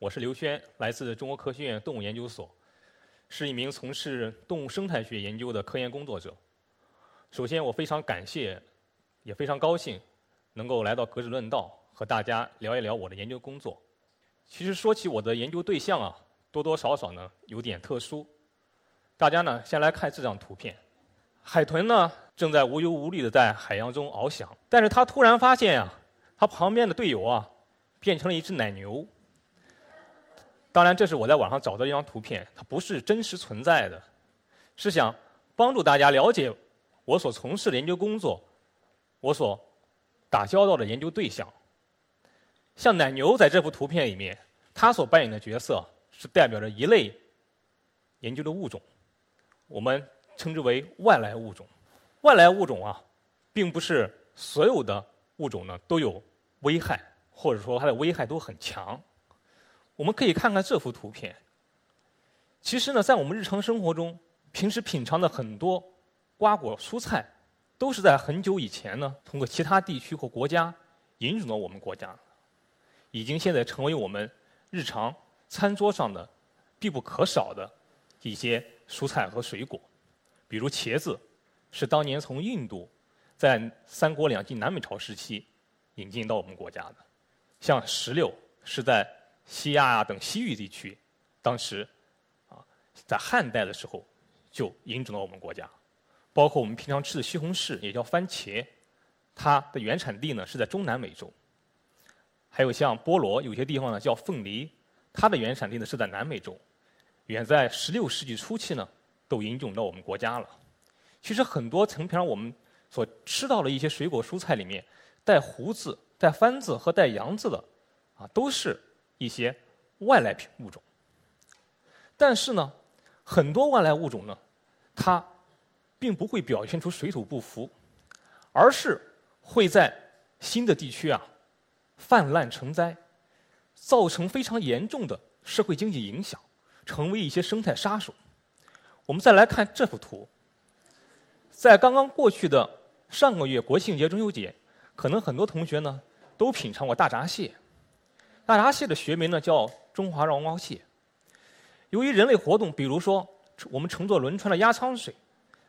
我是刘轩，来自中国科学院动物研究所，是一名从事动物生态学研究的科研工作者。首先，我非常感谢，也非常高兴能够来到格子论道，和大家聊一聊我的研究工作。其实说起我的研究对象啊，多多少少呢有点特殊。大家呢先来看这张图片，海豚呢正在无忧无虑的在海洋中翱翔，但是它突然发现呀。它旁边的队友啊，变成了一只奶牛。当然，这是我在网上找的一张图片，它不是真实存在的。是想帮助大家了解我所从事的研究工作，我所打交道的研究对象。像奶牛在这幅图片里面，它所扮演的角色是代表着一类研究的物种，我们称之为外来物种。外来物种啊，并不是所有的物种呢都有。危害，或者说它的危害都很强。我们可以看看这幅图片。其实呢，在我们日常生活中，平时品尝的很多瓜果蔬菜，都是在很久以前呢，通过其他地区或国家引入到我们国家，已经现在成为我们日常餐桌上的必不可少的一些蔬菜和水果。比如茄子，是当年从印度在三国两晋南北朝时期。引进到我们国家的，像石榴是在西亚啊等西域地区，当时啊在汉代的时候就引种到我们国家，包括我们平常吃的西红柿也叫番茄，它的原产地呢是在中南美洲。还有像菠萝，有些地方呢叫凤梨，它的原产地呢是在南美洲，远在十六世纪初期呢都引种到我们国家了。其实很多成片我们所吃到的一些水果蔬菜里面。带“胡”字、带“番”字和带“洋”字的，啊，都是一些外来品物种。但是呢，很多外来物种呢，它并不会表现出水土不服，而是会在新的地区啊泛滥成灾，造成非常严重的社会经济影响，成为一些生态杀手。我们再来看这幅图，在刚刚过去的上个月国庆节、中秋节。可能很多同学呢都品尝过大闸蟹，大闸蟹的学名呢叫中华绒毛蟹。由于人类活动，比如说我们乘坐轮船的压舱水，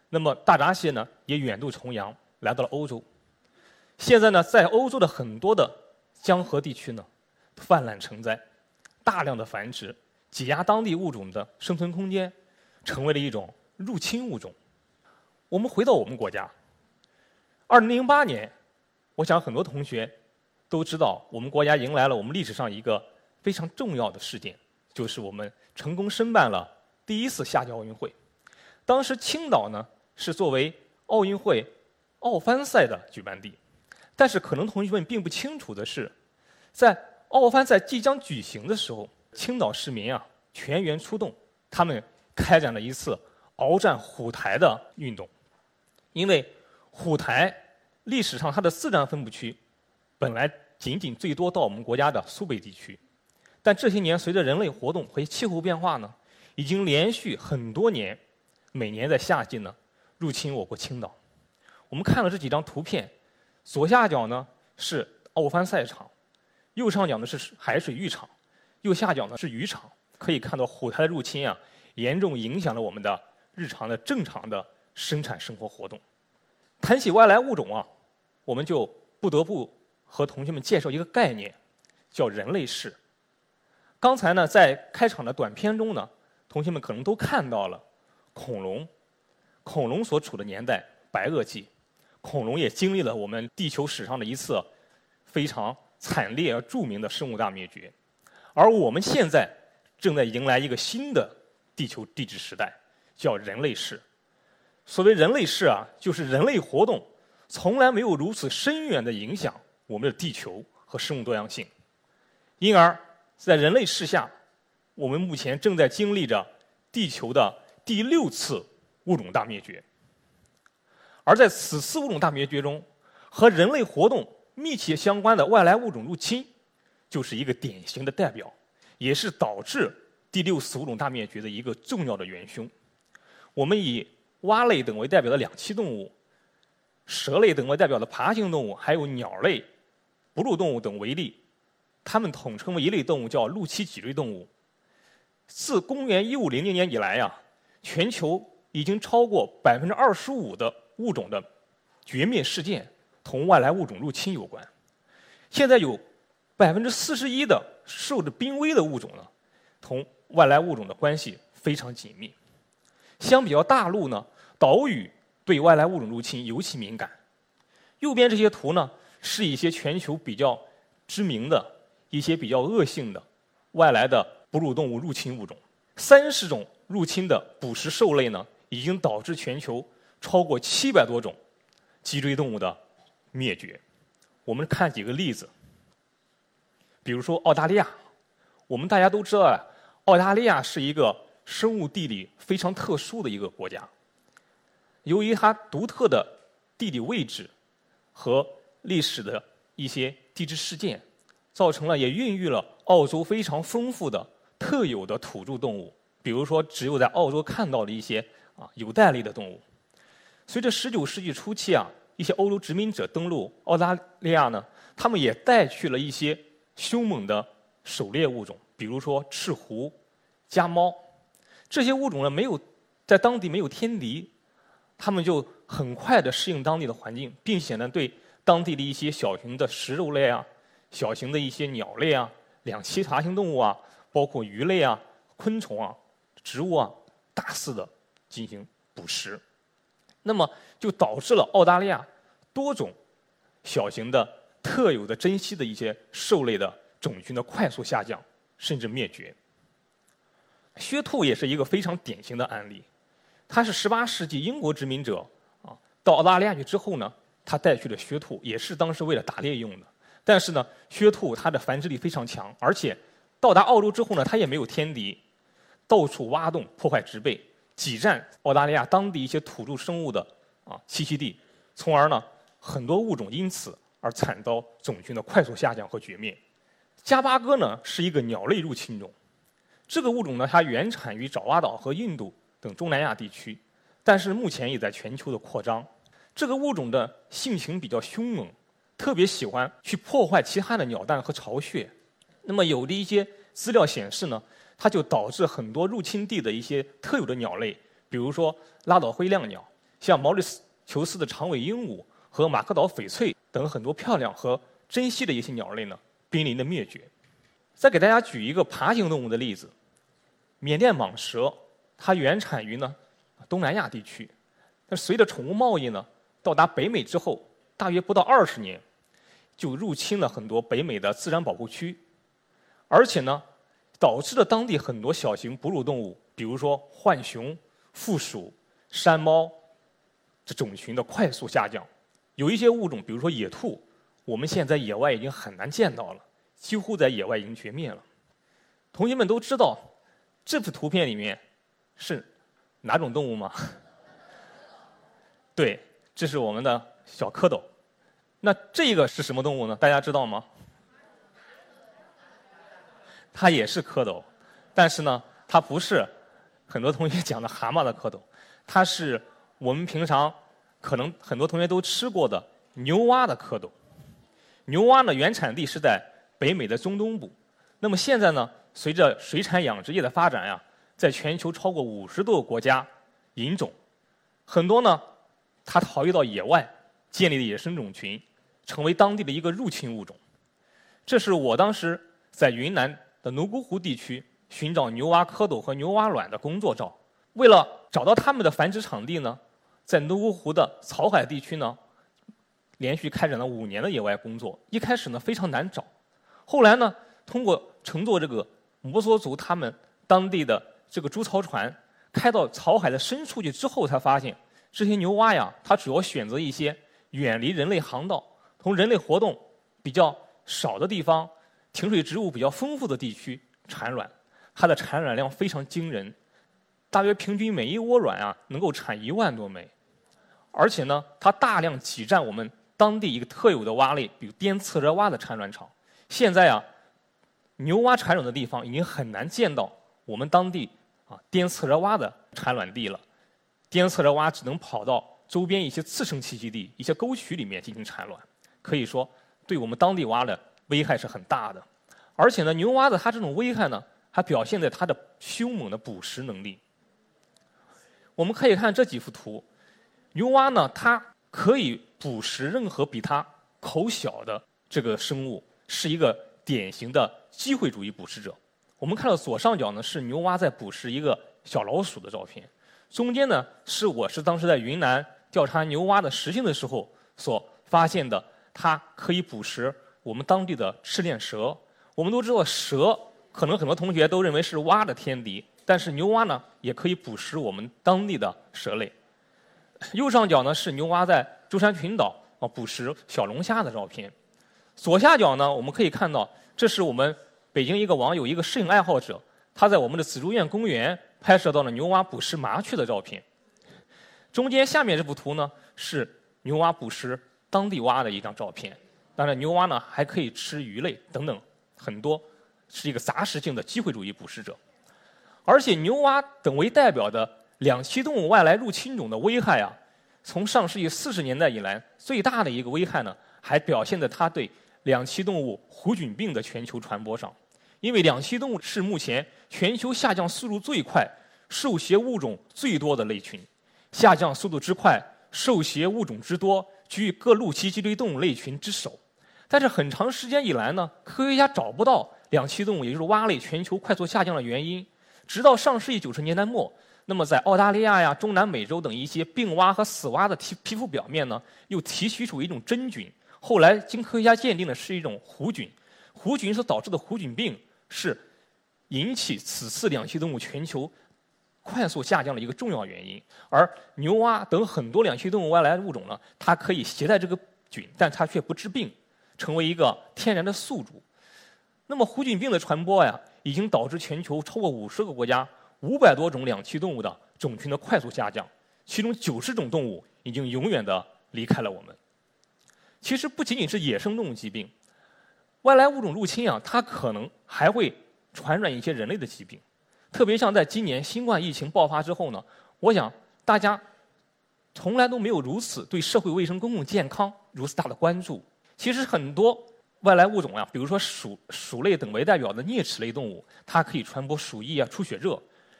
那么大闸蟹呢也远渡重洋来到了欧洲。现在呢，在欧洲的很多的江河地区呢泛滥成灾，大量的繁殖，挤压当地物种的生存空间，成为了一种入侵物种。我们回到我们国家，二零零八年。我想很多同学都知道，我们国家迎来了我们历史上一个非常重要的事件，就是我们成功申办了第一次夏季奥运会。当时青岛呢是作为奥运会奥帆赛的举办地，但是可能同学们并不清楚的是，在奥帆赛即将举行的时候，青岛市民啊全员出动，他们开展了一次鏖战虎台的运动，因为虎台。历史上，它的四站分布区本来仅仅最多到我们国家的苏北地区，但这些年随着人类活动和气候变化呢，已经连续很多年，每年在夏季呢入侵我国青岛。我们看了这几张图片，左下角呢是奥帆赛场，右上角呢是海水浴场，右下角呢是渔场。可以看到虎台的入侵啊，严重影响了我们的日常的正常的生产生活活动。谈起外来物种啊。我们就不得不和同学们介绍一个概念，叫人类世。刚才呢，在开场的短片中呢，同学们可能都看到了恐龙，恐龙所处的年代白垩纪，恐龙也经历了我们地球史上的一次非常惨烈而著名的生物大灭绝。而我们现在正在迎来一个新的地球地质时代，叫人类世。所谓人类世啊，就是人类活动。从来没有如此深远的影响我们的地球和生物多样性，因而，在人类世下，我们目前正在经历着地球的第六次物种大灭绝。而在此次物种大灭绝中，和人类活动密切相关的外来物种入侵，就是一个典型的代表，也是导致第六次物种大灭绝的一个重要的元凶。我们以蛙类等为代表的两栖动物，蛇类等为代表的爬行动物，还有鸟类、哺乳动物等为例，它们统称为一类动物，叫陆栖脊椎动物。自公元一五零零年以来呀，全球已经超过百分之二十五的物种的绝灭事件同外来物种入侵有关。现在有百分之四十一的受着濒危的物种呢，同外来物种的关系非常紧密。相比较大陆呢，岛屿对外来物种入侵尤其敏感。右边这些图呢，是一些全球比较知名的一些比较恶性的外来的哺乳动物入侵物种。三十种入侵的捕食兽类呢，已经导致全球超过七百多种脊椎动物的灭绝。我们看几个例子，比如说澳大利亚，我们大家都知道啊，澳大利亚是一个。生物地理非常特殊的一个国家，由于它独特的地理位置和历史的一些地质事件，造成了也孕育了澳洲非常丰富的特有的土著动物，比如说只有在澳洲看到的一些啊有袋类的动物。随着19世纪初期啊一些欧洲殖民者登陆澳大利亚呢，他们也带去了一些凶猛的狩猎物种，比如说赤狐、家猫。这些物种呢，没有在当地没有天敌，他们就很快的适应当地的环境，并且呢，对当地的一些小型的食肉类啊、小型的一些鸟类啊、两栖爬行动物啊，包括鱼类啊、昆虫啊、植物啊，大肆的进行捕食。那么就导致了澳大利亚多种小型的特有的珍稀的一些兽类的种群的快速下降，甚至灭绝。薛兔也是一个非常典型的案例，它是18世纪英国殖民者到澳大利亚去之后呢，他带去了薛兔，也是当时为了打猎用的。但是呢，薛兔它的繁殖力非常强，而且到达澳洲之后呢，它也没有天敌，到处挖洞破坏植被，挤占澳大利亚当地一些土著生物的啊栖息地，从而呢，很多物种因此而惨遭种群的快速下降和绝灭。加巴哥呢是一个鸟类入侵种。这个物种呢，它原产于爪哇岛和印度等中南亚地区，但是目前也在全球的扩张。这个物种的性情比较凶猛，特别喜欢去破坏其他的鸟蛋和巢穴。那么有的一些资料显示呢，它就导致很多入侵地的一些特有的鸟类，比如说拉岛灰亮鸟、像毛里斯求斯的长尾鹦鹉和马克岛翡翠等很多漂亮和珍稀的一些鸟类呢，濒临的灭绝。再给大家举一个爬行动物的例子。缅甸蟒蛇，它原产于呢东南亚地区，但随着宠物贸易呢到达北美之后，大约不到二十年，就入侵了很多北美的自然保护区，而且呢导致了当地很多小型哺乳动物，比如说浣熊、负鼠、山猫，这种群的快速下降。有一些物种，比如说野兔，我们现在野外已经很难见到了，几乎在野外已经绝灭了。同学们都知道。这幅图片里面是哪种动物吗？对，这是我们的小蝌蚪。那这个是什么动物呢？大家知道吗？它也是蝌蚪，但是呢，它不是很多同学讲的蛤蟆的蝌蚪，它是我们平常可能很多同学都吃过的牛蛙的蝌蚪。牛蛙呢，原产地是在北美的中东部。那么现在呢？随着水产养殖业的发展呀，在全球超过五十多个国家引种，很多呢，它逃逸到野外，建立的野生种群，成为当地的一个入侵物种。这是我当时在云南的泸沽湖地区寻找牛蛙蝌蚪和牛蛙卵的工作照。为了找到它们的繁殖场地呢，在泸沽湖的草海地区呢，连续开展了五年的野外工作。一开始呢非常难找，后来呢通过乘坐这个摩梭族他们当地的这个猪槽船开到草海的深处去之后，才发现这些牛蛙呀，它主要选择一些远离人类航道、同人类活动比较少的地方、停水植物比较丰富的地区产卵。它的产卵量非常惊人，大约平均每一窝卵啊能够产一万多枚，而且呢，它大量挤占我们当地一个特有的蛙类，比如滇刺蚵蛙的产卵场。现在啊，牛蛙产卵的地方已经很难见到我们当地啊滇刺蚵蛙的产卵地了，滇刺蚵蛙只能跑到周边一些次生栖息地、一些沟渠里面进行产卵，可以说对我们当地蛙的危害是很大的。而且呢，牛蛙的它这种危害呢。还表现在它的凶猛的捕食能力。我们可以看这几幅图，牛蛙呢，它可以捕食任何比它口小的这个生物，是一个典型的机会主义捕食者。我们看到左上角呢是牛蛙在捕食一个小老鼠的照片，中间呢是我是当时在云南调查牛蛙的食性的时候所发现的，它可以捕食我们当地的赤链蛇。我们都知道蛇。可能很多同学都认为是蛙的天敌，但是牛蛙呢也可以捕食我们当地的蛇类。右上角呢是牛蛙在舟山群岛啊捕食小龙虾的照片。左下角呢我们可以看到，这是我们北京一个网友一个摄影爱好者，他在我们的紫竹院公园拍摄到了牛蛙捕食麻雀的照片。中间下面这幅图呢是牛蛙捕食当地蛙的一张照片。当然，牛蛙呢还可以吃鱼类等等很多。是一个杂食性的机会主义捕食者，而且牛蛙等为代表的两栖动物外来入侵种的危害啊，从上世纪四十年代以来，最大的一个危害呢，还表现在它对两栖动物胡菌病的全球传播上。因为两栖动物是目前全球下降速度最快、受胁物种最多的类群，下降速度之快、受胁物种之多，居各陆栖脊椎动物类群之首。但是很长时间以来呢，科学家找不到。两栖动物，也就是蛙类，全球快速下降的原因，直到上世纪九十年代末，那么在澳大利亚呀、中南美洲等一些病蛙和死蛙的皮皮肤表面呢，又提取出一种真菌，后来经科学家鉴定的是一种弧菌，弧菌所导致的弧菌病是引起此次两栖动物全球快速下降的一个重要原因。而牛蛙等很多两栖动物外来物种呢，它可以携带这个菌，但它却不治病，成为一个天然的宿主。那么，弧菌病的传播呀，已经导致全球超过五十个国家五百多种两栖动物的种群的快速下降，其中九十种动物已经永远的离开了我们。其实，不仅仅是野生动物疾病，外来物种入侵啊，它可能还会传染一些人类的疾病。特别像在今年新冠疫情爆发之后呢，我想大家从来都没有如此对社会卫生、公共健康如此大的关注。其实很多。外来物种啊，比如说鼠鼠类等为代表的啮齿类动物，它可以传播鼠疫啊、出血热；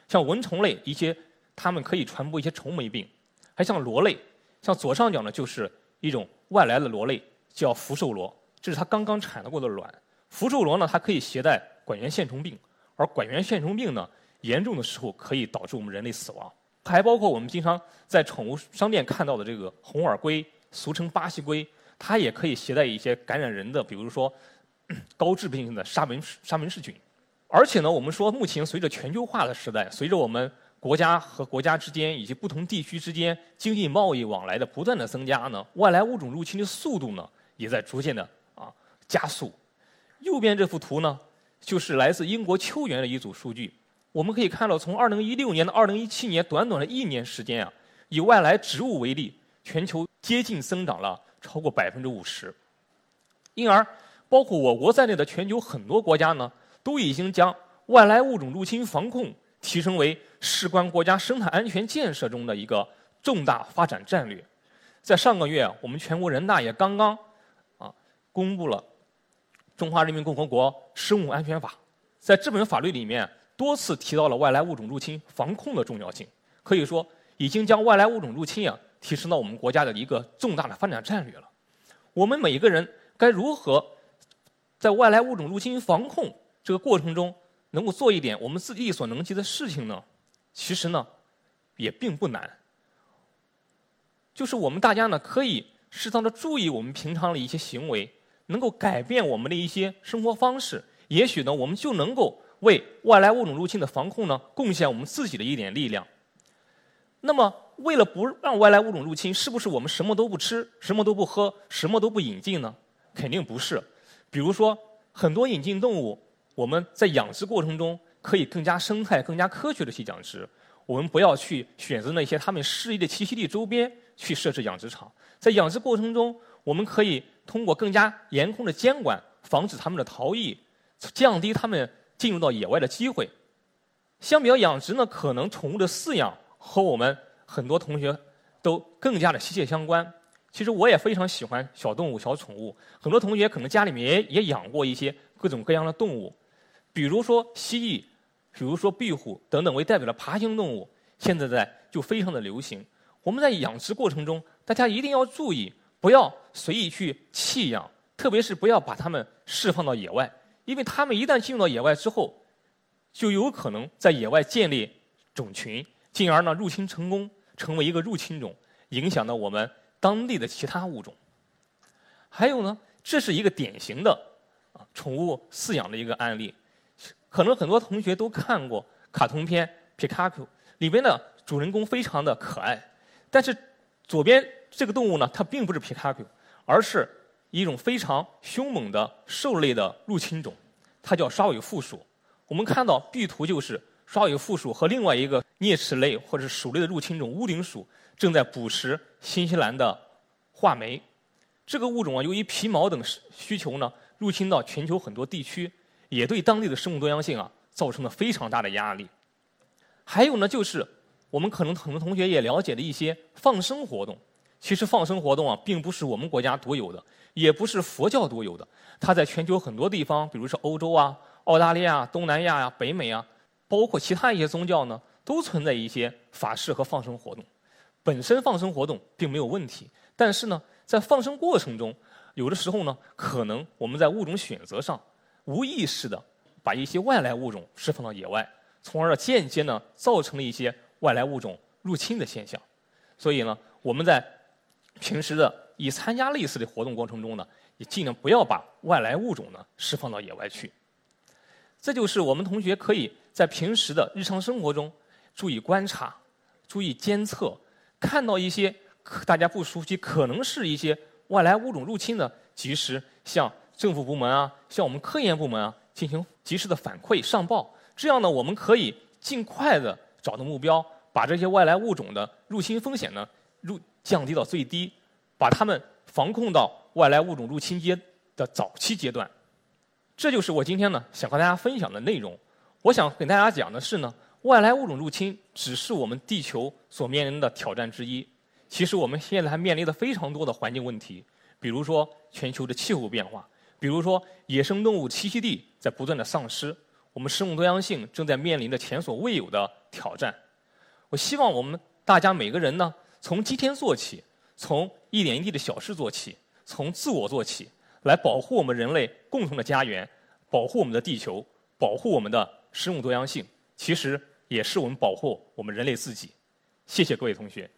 像蚊虫类一些，它们可以传播一些虫媒病；还像螺类，像左上角呢就是一种外来的螺类，叫福寿螺，这是它刚刚产的过的卵。福寿螺呢，它可以携带管源线虫病，而管源线虫病呢，严重的时候可以导致我们人类死亡。还包括我们经常在宠物商店看到的这个红耳龟，俗称巴西龟。它也可以携带一些感染人的，比如说 高致病性的沙门沙门氏菌。而且呢，我们说目前随着全球化的时代，随着我们国家和国家之间以及不同地区之间经济贸易往来的不断的增加呢，外来物种入侵的速度呢也在逐渐的加速。右边这幅图呢，就是来自英国秋园的一组数据。我们可以看到，从2016年到2017年，短短的一年时间啊，以外来植物为例，全球接近增长了。超过百分之五十，因而包括我国在内的全球很多国家呢，都已经将外来物种入侵防控提升为事关国家生态安全建设中的一个重大发展战略。在上个月，我们全国人大也刚刚啊公布了《中华人民共和国生物安全法》。在这本法律里面，多次提到了外来物种入侵防控的重要性，可以说已经将外来物种入侵啊。提升到我们国家的一个重大的发展战略了。我们每个人该如何在外来物种入侵防控这个过程中，能够做一点我们自己力所能及的事情呢？其实呢，也并不难。就是我们大家呢，可以适当的注意我们平常的一些行为，能够改变我们的一些生活方式，也许呢，我们就能够为外来物种入侵的防控呢，贡献我们自己的一点力量。那么，为了不让外来物种入侵，是不是我们什么都不吃、什么都不喝、什么都不引进呢？肯定不是。比如说，很多引进动物，我们在养殖过程中可以更加生态、更加科学的去养殖。我们不要去选择那些他们适宜的栖息地周边去设置养殖场。在养殖过程中，我们可以通过更加严控的监管，防止它们的逃逸，降低它们进入到野外的机会。相比较养殖呢，可能宠物的饲养和我们很多同学都更加的息息相关。其实我也非常喜欢小动物、小宠物。很多同学可能家里面也也养过一些各种各样的动物，比如说蜥蜴，比如说壁虎等等为代表的爬行动物，现在在就非常的流行。我们在养殖过程中，大家一定要注意，不要随意去弃养，特别是不要把它们释放到野外，因为它们一旦进入到野外之后，就有可能在野外建立种群，进而呢入侵成功，成为一个入侵种，影响到我们。当地的其他物种，还有呢，这是一个典型的啊宠物饲养的一个案例。可能很多同学都看过卡通片《皮卡丘》，里边的主人公非常的可爱。但是左边这个动物呢，它并不是皮卡丘，而是一种非常凶猛的兽类的入侵种，它叫刷尾负鼠。我们看到 B 图就是刷尾负鼠和另外一个啮齿类或者鼠类的入侵种屋顶鼠。正在捕食新西兰的画眉，这个物种啊，由于皮毛等需求呢，入侵到全球很多地区，也对当地的生物多样性啊，造成了非常大的压力。还有呢，就是我们可能很多同学也了解的一些放生活动。其实放生活动啊，并不是我们国家独有的，也不是佛教独有的，它在全球很多地方，比如说欧洲啊、澳大利亚、东南亚呀、北美啊，包括其他一些宗教呢，都存在一些法事和放生活动。本身放生活动并没有问题，但是呢，在放生过程中，有的时候呢，可能我们在物种选择上无意识的把一些外来物种释放到野外，从而间接呢造成了一些外来物种入侵的现象。所以呢，我们在平时的以参加类似的活动过程中呢，也尽量不要把外来物种呢释放到野外去。这就是我们同学可以在平时的日常生活中注意观察、注意监测。看到一些大家不熟悉，可能是一些外来物种入侵的，及时向政府部门啊，向我们科研部门啊进行及时的反馈上报。这样呢，我们可以尽快的找到目标，把这些外来物种的入侵风险呢入降低到最低，把它们防控到外来物种入侵阶的早期阶段。这就是我今天呢想和大家分享的内容。我想跟大家讲的是呢。外来物种入侵只是我们地球所面临的挑战之一。其实我们现在还面临的非常多的环境问题，比如说全球的气候变化，比如说野生动物栖息地在不断的丧失，我们生物多样性正在面临着前所未有的挑战。我希望我们大家每个人呢，从今天做起，从一点一滴的小事做起，从自我做起，来保护我们人类共同的家园，保护我们的地球，保护我们的生物多样性。其实。也是我们保护我们人类自己。谢谢各位同学。